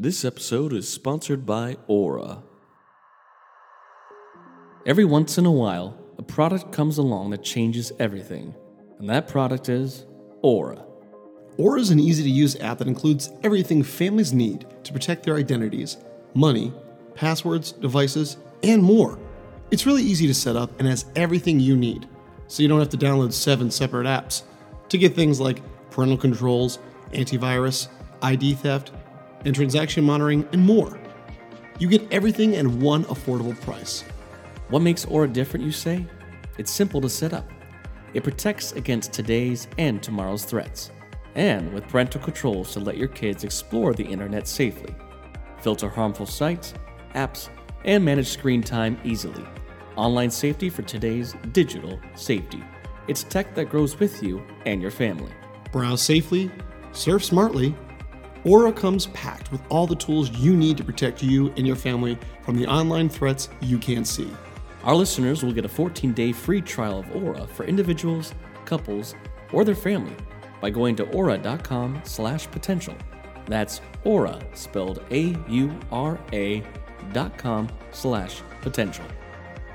This episode is sponsored by Aura. Every once in a while, a product comes along that changes everything, and that product is Aura. Aura is an easy to use app that includes everything families need to protect their identities, money, passwords, devices, and more. It's really easy to set up and has everything you need, so you don't have to download seven separate apps to get things like parental controls, antivirus, ID theft, and transaction monitoring, and more. You get everything at one affordable price. What makes Aura different, you say? It's simple to set up. It protects against today's and tomorrow's threats, and with parental controls to let your kids explore the internet safely, filter harmful sites, apps, and manage screen time easily. Online safety for today's digital safety. It's tech that grows with you and your family. Browse safely, surf smartly. Aura comes packed with all the tools you need to protect you and your family from the online threats you can't see. Our listeners will get a 14 day free trial of Aura for individuals, couples, or their family by going to aura.com slash potential. That's aura, spelled A U R A dot com slash potential.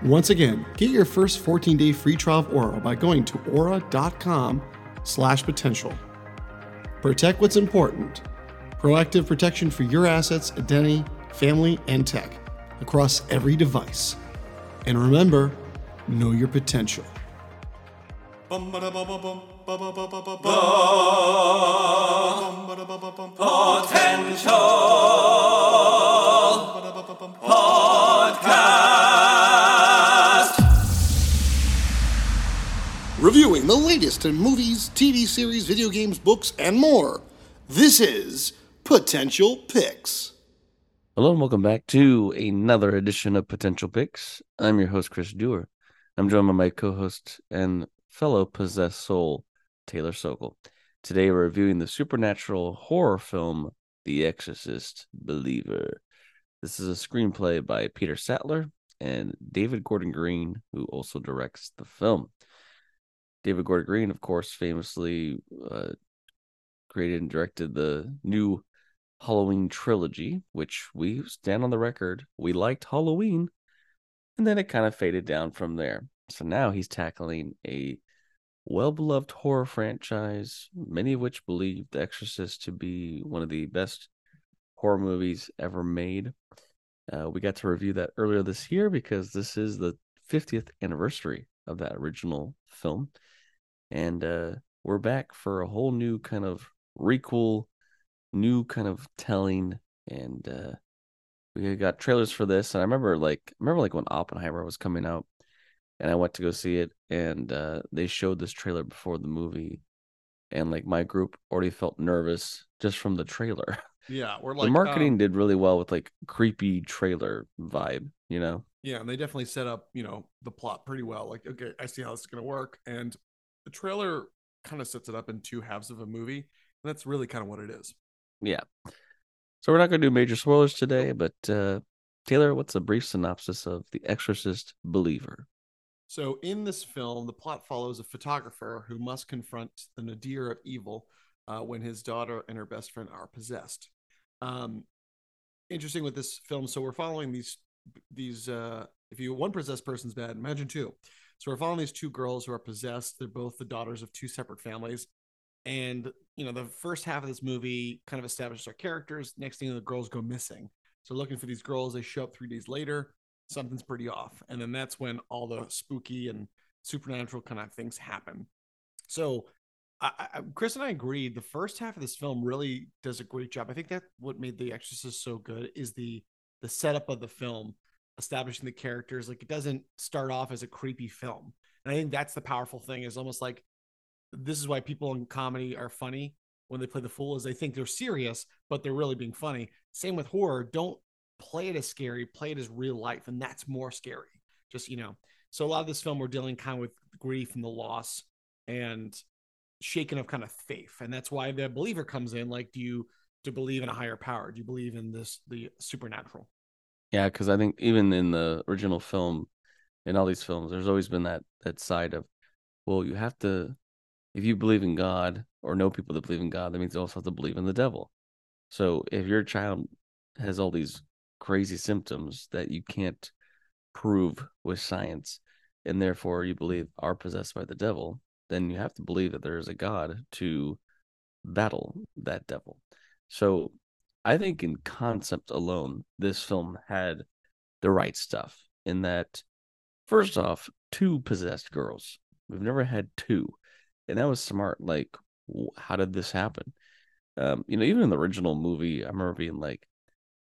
Once again, get your first 14 day free trial of Aura by going to aura.com slash potential. Protect what's important. Proactive protection for your assets, identity, family, and tech across every device. And remember, know your potential. Potential Podcast. Reviewing the latest in movies, TV series, video games, books, and more. This is Potential Picks. Hello and welcome back to another edition of Potential Picks. I'm your host, Chris Dewar. I'm joined by my co-host and fellow possessed soul, Taylor Sokol. Today we're reviewing the supernatural horror film The Exorcist Believer. This is a screenplay by Peter Sattler and David Gordon Green, who also directs the film. David Gordon Green, of course, famously uh, created and directed the new Halloween trilogy, which we stand on the record. We liked Halloween, and then it kind of faded down from there. So now he's tackling a well beloved horror franchise, many of which believe The Exorcist to be one of the best horror movies ever made. Uh, we got to review that earlier this year because this is the 50th anniversary of that original film and uh, we're back for a whole new kind of requel, new kind of telling, and uh, we got trailers for this. And I remember like I remember like when Oppenheimer was coming out, and I went to go see it, and uh, they showed this trailer before the movie, and like my group already felt nervous just from the trailer. Yeah, we're like the marketing um, did really well with like creepy trailer vibe, you know. Yeah, and they definitely set up, you know, the plot pretty well. Like, okay, I see how this is gonna work, and the trailer kind of sets it up in two halves of a movie, and that's really kind of what it is. Yeah. So we're not going to do major spoilers today, but uh, Taylor, what's a brief synopsis of The Exorcist Believer? So, in this film, the plot follows a photographer who must confront the nadir of evil uh, when his daughter and her best friend are possessed. Um, interesting with this film, so we're following these these. Uh, if you one possessed person's bad, imagine two. So we're following these two girls who are possessed. They're both the daughters of two separate families. And, you know, the first half of this movie kind of establishes our characters. Next thing, the girls go missing. So looking for these girls, they show up three days later. Something's pretty off. And then that's when all the spooky and supernatural kind of things happen. So I, I, Chris and I agreed the first half of this film really does a great job. I think that what made The Exorcist so good is the the setup of the film establishing the characters. Like it doesn't start off as a creepy film. And I think that's the powerful thing is almost like this is why people in comedy are funny when they play the fool is they think they're serious, but they're really being funny. Same with horror. Don't play it as scary, play it as real life. And that's more scary. Just, you know, so a lot of this film we're dealing kind of with grief and the loss and shaken of kind of faith. And that's why the believer comes in. Like, do you to believe in a higher power? Do you believe in this the supernatural? Yeah, because I think even in the original film, in all these films, there's always been that that side of, well, you have to, if you believe in God or know people that believe in God, that means you also have to believe in the devil. So if your child has all these crazy symptoms that you can't prove with science, and therefore you believe are possessed by the devil, then you have to believe that there is a God to battle that devil. So I think in concept alone, this film had the right stuff in that, first off, two possessed girls. We've never had two. And that was smart. Like, how did this happen? Um, you know, even in the original movie, I remember being like,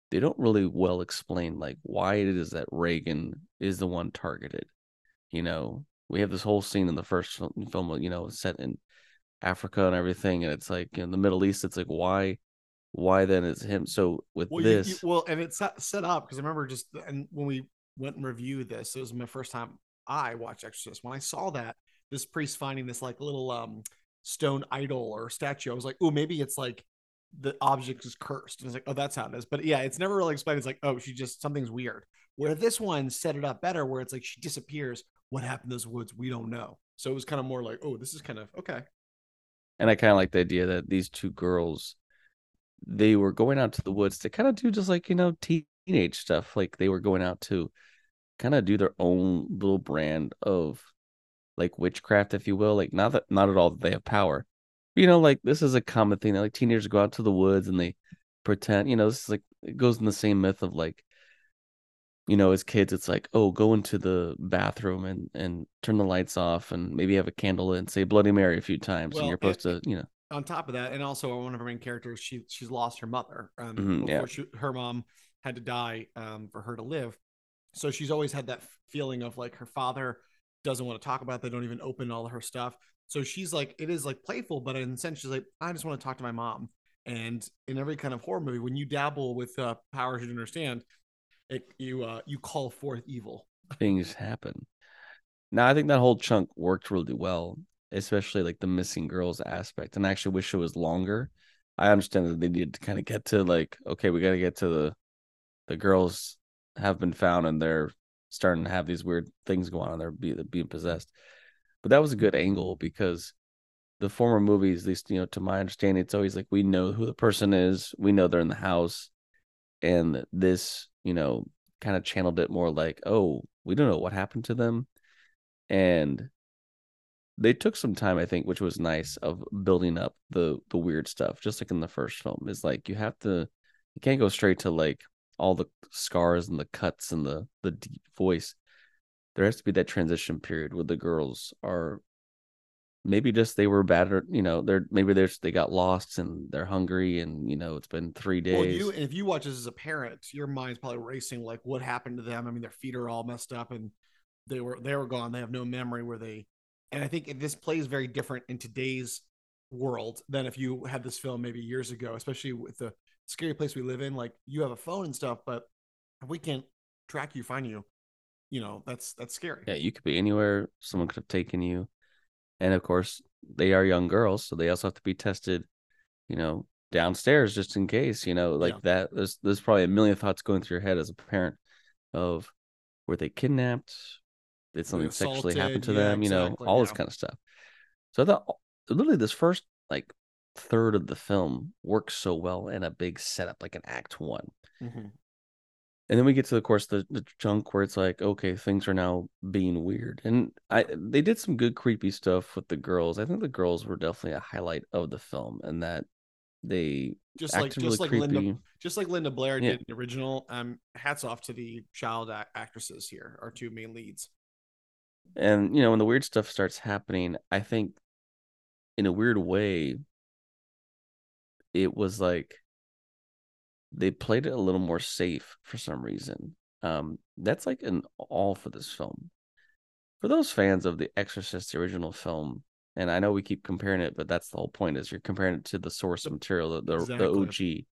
they don't really well explain like why it is that Regan is the one targeted. You know, we have this whole scene in the first film, you know, set in Africa and everything, and it's like in the Middle East. It's like why, why then is him? So with well, this, you, you, well, and it's set, up because I remember just and when we went and reviewed this, it was my first time I watched Exorcist. When I saw that this priest finding this like little um stone idol or statue, I was like, oh, maybe it's like the object is cursed. And it's like, oh, that's how it is. But yeah, it's never really explained. It's like, oh, she just something's weird. Where this one set it up better, where it's like she disappears. What happened in those woods? We don't know. So it was kind of more like, oh, this is kind of okay. And I kind of like the idea that these two girls, they were going out to the woods to kind of do just like, you know, teenage stuff. Like they were going out to kind of do their own little brand of like witchcraft, if you will. Like not that not at all that they have power. But, you know, like this is a common thing that like teenagers go out to the woods and they pretend, you know, this is like it goes in the same myth of like you know, as kids, it's like, oh, go into the bathroom and and turn the lights off and maybe have a candle and say Bloody Mary a few times, well, and you're supposed to, you know. On top of that, and also one of her main characters, she she's lost her mother. Um, mm-hmm, yeah. She, her mom had to die um, for her to live, so she's always had that feeling of like her father doesn't want to talk about. They don't even open all of her stuff. So she's like, it is like playful, but in a sense, she's like, I just want to talk to my mom. And in every kind of horror movie, when you dabble with uh, powers you understand, it, you uh, you call forth evil. Things happen. Now I think that whole chunk worked really well, especially like the missing girls aspect. And I actually wish it was longer. I understand that they needed to kind of get to like, okay, we got to get to the the girls have been found and they're starting to have these weird things going on. They're being, being possessed. But that was a good angle because the former movies, at least you know, to my understanding, it's always like we know who the person is, we know they're in the house, and this you know, kind of channeled it more like, oh, we don't know what happened to them. And they took some time, I think, which was nice of building up the the weird stuff, just like in the first film. Is like you have to you can't go straight to like all the scars and the cuts and the the deep voice. There has to be that transition period where the girls are maybe just they were or you know they're maybe they're they got lost and they're hungry and you know it's been three days well, you if you watch this as a parent your mind's probably racing like what happened to them i mean their feet are all messed up and they were they were gone they have no memory where they and i think this plays very different in today's world than if you had this film maybe years ago especially with the scary place we live in like you have a phone and stuff but if we can't track you find you you know that's that's scary. Yeah you could be anywhere someone could have taken you and of course they are young girls so they also have to be tested you know downstairs just in case you know like yeah. that there's there's probably a million thoughts going through your head as a parent of were they kidnapped? Did something assaulted, sexually happen to yeah, them? You exactly, know all yeah. this kind of stuff. So i thought literally this first like third of the film works so well in a big setup like an act one. Mm-hmm. And then we get to the course the, the chunk where it's like okay things are now being weird. And i they did some good creepy stuff with the girls. I think the girls were definitely a highlight of the film and that they just like just really like creepy. linda just like linda blair yeah. did in the original um hats off to the child actresses here our two main leads. And you know when the weird stuff starts happening i think in a weird way it was like they played it a little more safe for some reason. Um, that's like an all for this film. For those fans of The Exorcist, the original film, and I know we keep comparing it, but that's the whole point is you're comparing it to the source material, the the, exactly. the OG.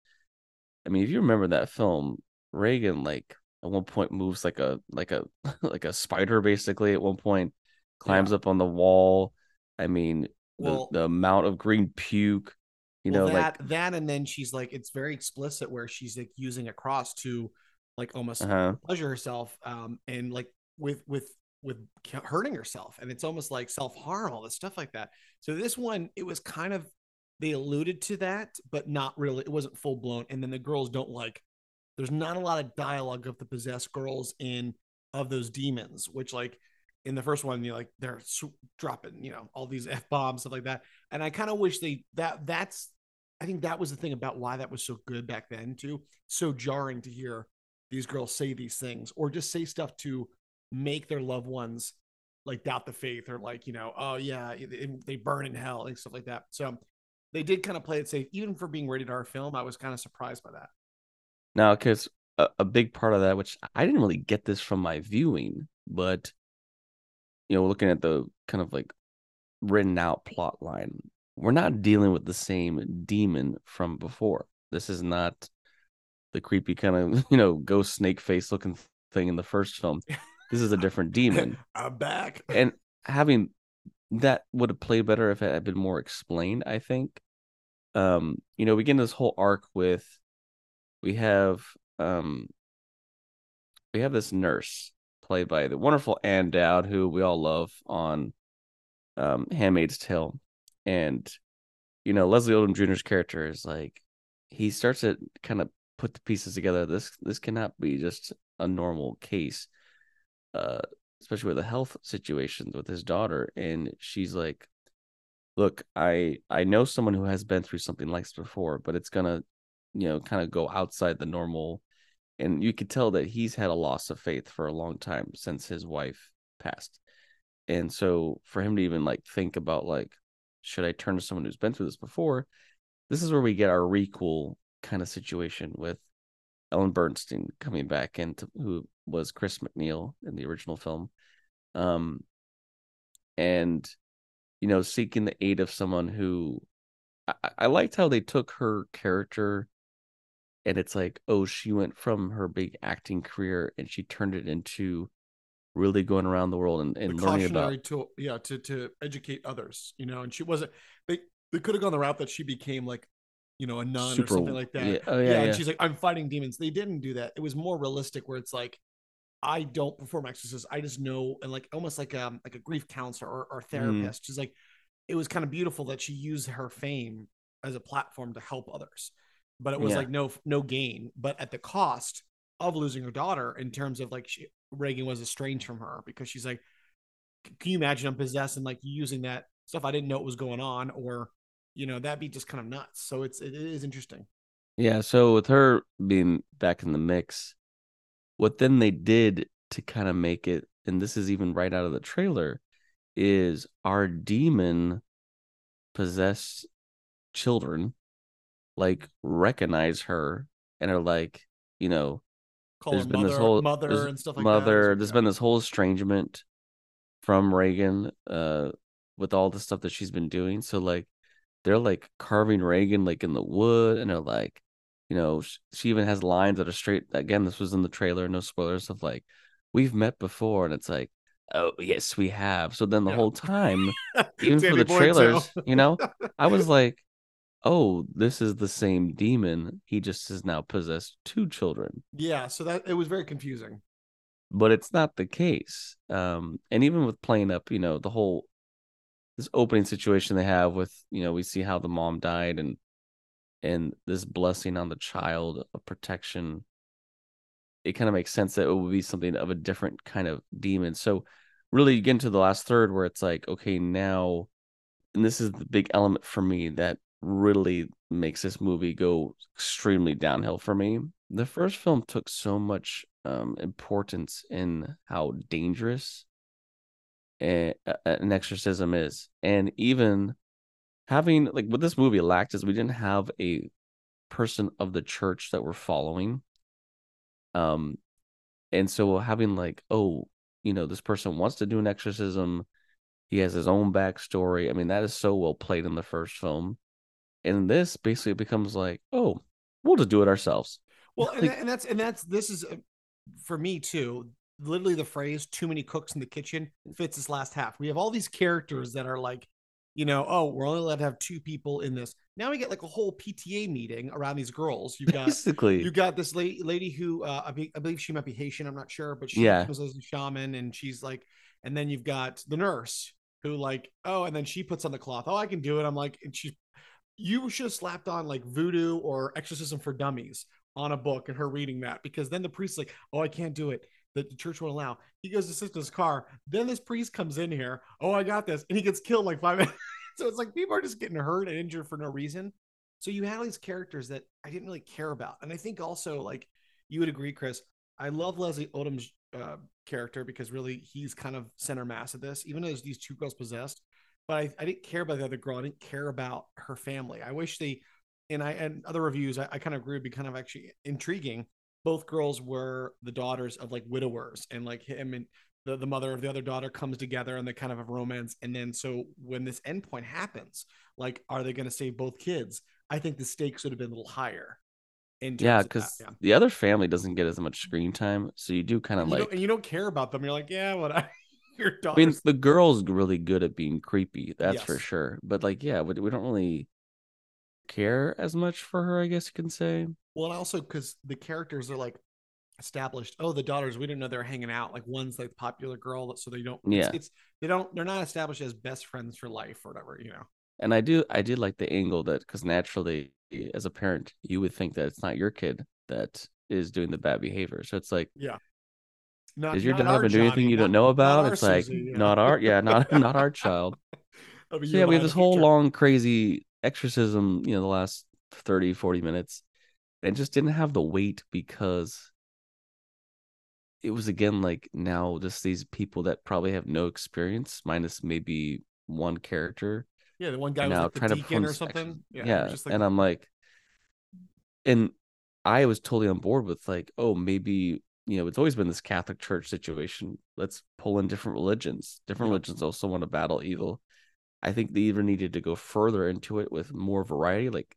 I mean, if you remember that film, Regan like at one point moves like a like a like a spider basically at one point climbs yeah. up on the wall. I mean, well, the, the amount of green puke you well, know that like that and then she's like it's very explicit where she's like using a cross to like almost uh-huh. pleasure herself um and like with with with hurting herself and it's almost like self-harm all this stuff like that so this one it was kind of they alluded to that but not really it wasn't full blown and then the girls don't like there's not a lot of dialogue of the possessed girls in of those demons, which like in the first one, you know, like they're dropping, you know, all these f bombs stuff like that. And I kind of wish they that that's I think that was the thing about why that was so good back then too. So jarring to hear these girls say these things or just say stuff to make their loved ones like doubt the faith or like you know oh yeah they burn in hell and stuff like that. So they did kind of play it safe even for being rated R film. I was kind of surprised by that. Now, because a, a big part of that, which I didn't really get this from my viewing, but you know, looking at the kind of like written out plot line, we're not dealing with the same demon from before. This is not the creepy kind of you know ghost snake face looking thing in the first film. This is a different demon. I'm back. And having that would have played better if it had been more explained. I think. Um, you know, we get this whole arc with we have um we have this nurse played by the wonderful Ann Dowd, who we all love on um Handmaid's Tale. And you know, Leslie Odom Jr.'s character is like he starts to kind of put the pieces together. This this cannot be just a normal case. Uh especially with the health situations with his daughter. And she's like, Look, I I know someone who has been through something like this before, but it's gonna, you know, kind of go outside the normal and you could tell that he's had a loss of faith for a long time since his wife passed and so for him to even like think about like should i turn to someone who's been through this before? This is where we get our requel kind of situation with ellen Burstyn coming back into who was chris MacNeil in the original film. Um and you know seeking the aid of someone who I, I liked how they took her character and it's like oh she went from her big acting career and she turned it into really going around the world and, and learning about to yeah to to educate others you know and she wasn't they they could have gone the route that she became like you know a nun Super, or something like that yeah, oh, yeah, yeah, yeah and she's like i'm fighting demons they didn't do that it was more realistic where it's like i don't perform exorcisms i just know and like almost like um like a grief counselor or, or mm. therapist mm. she's like it was kind of beautiful that she used her fame as a platform to help others but it was yeah. like no no gain, but at the cost of losing her daughter in terms of like she, Regan was estranged from her because she's like, can you imagine I'm possessed and like using that stuff I didn't know what was going on or you know that'd be just kind of nuts. So it's it is interesting. Yeah. So with her being back in the mix, what then they did to kind of make it, and this is even right out of the trailer, is our demon possessed children like recognize her and are like, you know, Call there's been mother, this whole mother and stuff like mother, that. There's been this whole estrangement from Regan, uh, with all the stuff that she's been doing. So like, they're like carving Regan like in the wood, and they're like, you know, she even has lines that are straight. Again, this was in the trailer, no spoilers of like, we've met before, and it's like, oh yes, we have. So then the yeah. whole time, even for the trailers, you know, I was like, oh, this is the same demon. He just has now possessed two children. Yeah, so that it was very confusing. But it's not the case. Um, and even with playing up, you know, the whole this opening situation they have with, you know, we see how the mom died and and this blessing on the child of protection. It kind of makes sense that it would be something of a different kind of demon. So really you get into the last third where it's like, okay, now and this is the big element for me that really makes this movie go extremely downhill for me. The first film took so much um, importance in how dangerous a, a, an exorcism is, and even having like what this movie lacked is we didn't have a person of the church that we're following. Um, and so having like, oh, you know, this person wants to do an exorcism. He has his own backstory. I mean, that is so well played in the first film and this basically becomes like, oh, we'll just do it ourselves. Well, like, and, and that's and that's this is uh, for me too. Literally, the phrase "too many cooks in the kitchen" fits this last half. We have all these characters that are like, you know, oh, we're only allowed to have two people in this. Now we get like a whole PTA meeting around these girls. You got basically you got this lady, lady who uh, I, be, I believe she might be Haitian. I'm not sure, but she yeah. was a shaman, and she's like, and then you've got the nurse who like, oh, and then she puts on the cloth. Oh, I can do it. I'm like, and she's you should have slapped on like voodoo or exorcism for dummies on a book and her reading that because then the priest's like, oh, I can't do it. The, the church won't allow. He goes to his car. Then this priest comes in here. Oh, I got this. And he gets killed like five minutes. so it's like people are just getting hurt and injured for no reason. So you have these characters that I didn't really care about. And I think also, like, you would agree, Chris. I love Leslie Odom's uh, character because really he's kind of center mass of this, even though these two girls possessed. But I, I didn't care about the other girl. I didn't care about her family. I wish they, and I and other reviews, I, I kind of agree would be kind of actually intriguing. Both girls were the daughters of like widowers, and like him and the, the mother of the other daughter comes together and they kind of have romance. And then so when this endpoint happens, like, are they going to save both kids? I think the stakes would have been a little higher yeah, because yeah. the other family doesn't get as much screen time, so you do kind of like, and you don't care about them. You're like, yeah, what? I, your daughter. I mean, the girl's really good at being creepy, that's yes. for sure. But like, yeah, we, we don't really care as much for her, I guess you can say. Well, also because the characters are like established. Oh, the daughters, we didn't know they're hanging out. Like one's like popular girl, so they don't. Yeah, it's, it's they don't. They're not established as best friends for life or whatever. You know. And I do, I did like the angle that because naturally as a parent, you would think that it's not your kid that is doing the bad behavior. So it's like, yeah, not, is your been doing anything you don't know about? It's like Susie, yeah. not our, yeah, not not our child. so yeah, we have this whole long crazy exorcism. You know, the last 30, 40 minutes, and just didn't have the weight because it was again like now just these people that probably have no experience, minus maybe one character yeah, the one guy was like trying to or something. Yeah, yeah. Like... and I'm like, and I was totally on board with like, oh, maybe you know, it's always been this Catholic Church situation. Let's pull in different religions. Different religions also want to battle evil. I think they even needed to go further into it with more variety. Like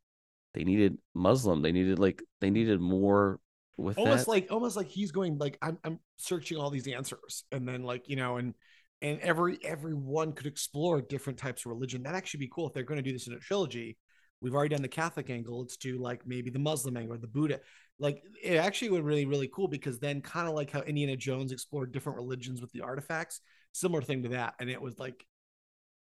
they needed Muslim. They needed like they needed more with almost that. like almost like he's going like I'm I'm searching all these answers and then like you know and and every everyone could explore different types of religion. That actually be cool if they're going to do this in a trilogy. We've already done the Catholic angle. Let's do like maybe the Muslim angle or the Buddha. Like it actually would really really cool because then kind of like how Indiana Jones explored different religions with the artifacts, similar thing to that. And it was like,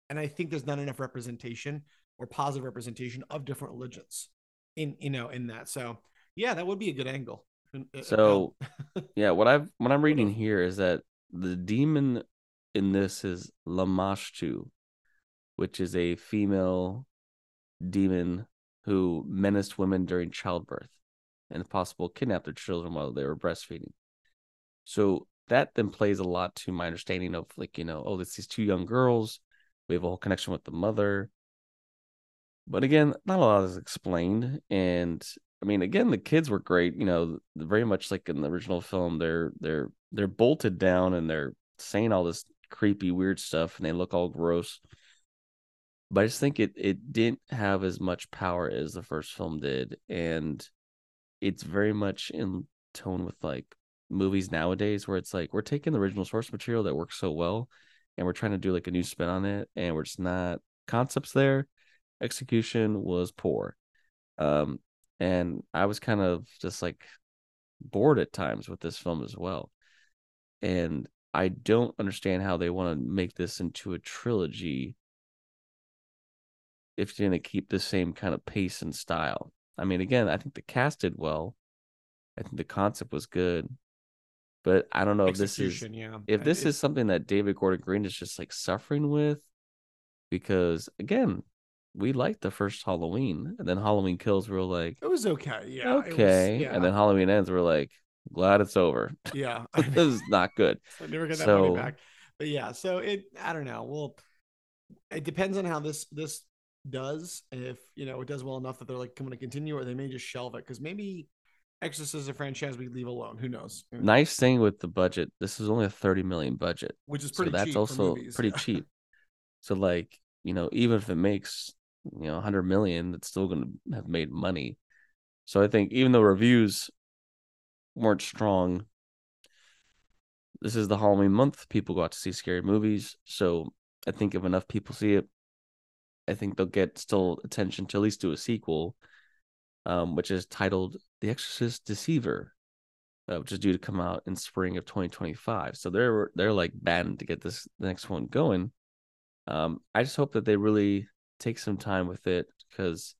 and I think there's not enough representation or positive representation of different religions in you know in that. So yeah, that would be a good angle. Uh, so yeah, what I've what I'm reading here is that the demon in this is Lamashtu, which is a female demon who menaced women during childbirth and if possible kidnapped their children while they were breastfeeding. So that then plays a lot to my understanding of like, you know, oh, it's these two young girls. We have a whole connection with the mother. But again, not a lot is explained. And I mean, again, the kids were great, you know, very much like in the original film. They're they're they're bolted down and they're saying all this creepy, weird stuff, and they look all gross. But I just think it it didn't have as much power as the first film did, and it's very much in tone with like movies nowadays, where it's like we're taking the original source material that works so well, and we're trying to do like a new spin on it, and we're just not concepts there. Execution was poor, um, and I was kind of just like bored at times with this film as well. And I don't understand how they want to make this into a trilogy if you're going to keep the same kind of pace and style. I mean, again, I think the cast did well. I think the concept was good, but I don't know if this is yeah. if this is something that David Gordon Green is just like suffering with, because again, we liked the first Halloween, and then Halloween Kills. We were like, it was okay, yeah, okay, was, yeah. and then Halloween Ends. We're like, glad it's over. Yeah, this is not good. I never get that so, money back. But yeah, so it I don't know. Well, it depends on how this this does. If you know it does well enough that they're like going to continue, or they may just shelve it because maybe Exorcist is a franchise we leave alone. Who knows? Nice thing with the budget. This is only a thirty million budget, which is pretty. So that's also movies, pretty yeah. cheap. So like you know, even if it makes you know 100 million, it's still going to have made money. So I think even though reviews weren't strong. This is the Halloween month. People go out to see scary movies. So I think if enough people see it, I think they'll get still attention to at least do a sequel, um, which is titled The Exorcist Deceiver, uh, which is due to come out in spring of 2025. So they're they're like batting to get this next one going. Um, I just hope that they really take some time with it because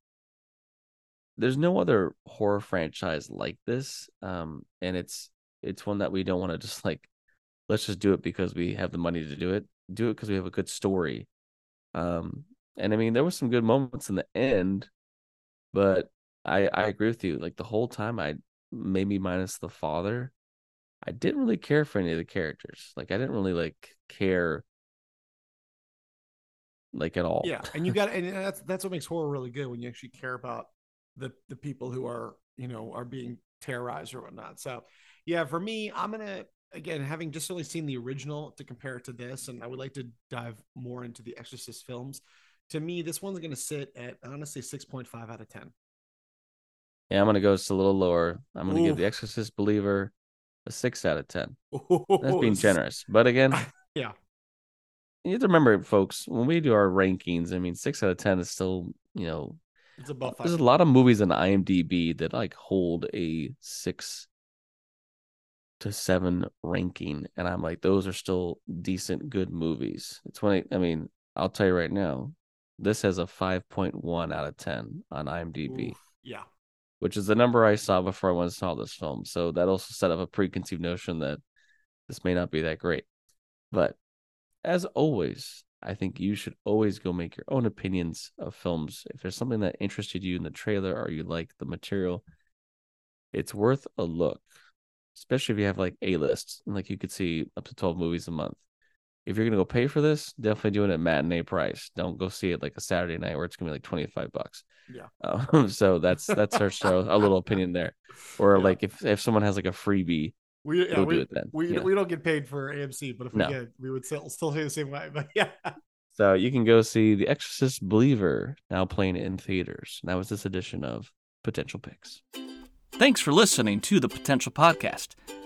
there's no other horror franchise like this. Um, and it's it's one that we don't want to just like let's just do it because we have the money to do it. Do it because we have a good story. Um, and I mean, there were some good moments in the end, but I I agree with you. Like the whole time, I maybe minus the father, I didn't really care for any of the characters. Like I didn't really like care like at all. Yeah, and you got and uh, that's that's what makes horror really good when you actually care about the the people who are you know are being terrorized or whatnot. So yeah, for me, I'm gonna again having just only seen the original to compare it to this, and I would like to dive more into the Exorcist films. To me, this one's gonna sit at honestly six point five out of ten. Yeah, I'm gonna go just a little lower. I'm gonna give The Exorcist Believer a six out of ten. That's being generous, but again, yeah, you have to remember, folks, when we do our rankings, I mean, six out of ten is still, you know, it's above. There's a lot of movies on IMDb that like hold a six to seven ranking, and I'm like, those are still decent, good movies. It's when I, I mean, I'll tell you right now, this has a five point one out of ten on IMDb. Oof, yeah, which is the number I saw before I went and saw this film. So that also set up a preconceived notion that this may not be that great. But as always, I think you should always go make your own opinions of films. If there's something that interested you in the trailer or you like the material, it's worth a look, especially if you have like A lists and like you could see up to 12 movies a month. If you're gonna go pay for this, definitely do it at matinee price. Don't go see it like a Saturday night where it's gonna be like 25 bucks. Yeah. Um, so that's that's our show, a little opinion there. Or yeah. like if if someone has like a freebie, we yeah, we, do it then. We, yeah. we don't get paid for AMC, but if we no. did, we would still still say the same way. But yeah. So you can go see The Exorcist Believer now playing in theaters. That was this edition of Potential Picks. Thanks for listening to the Potential Podcast.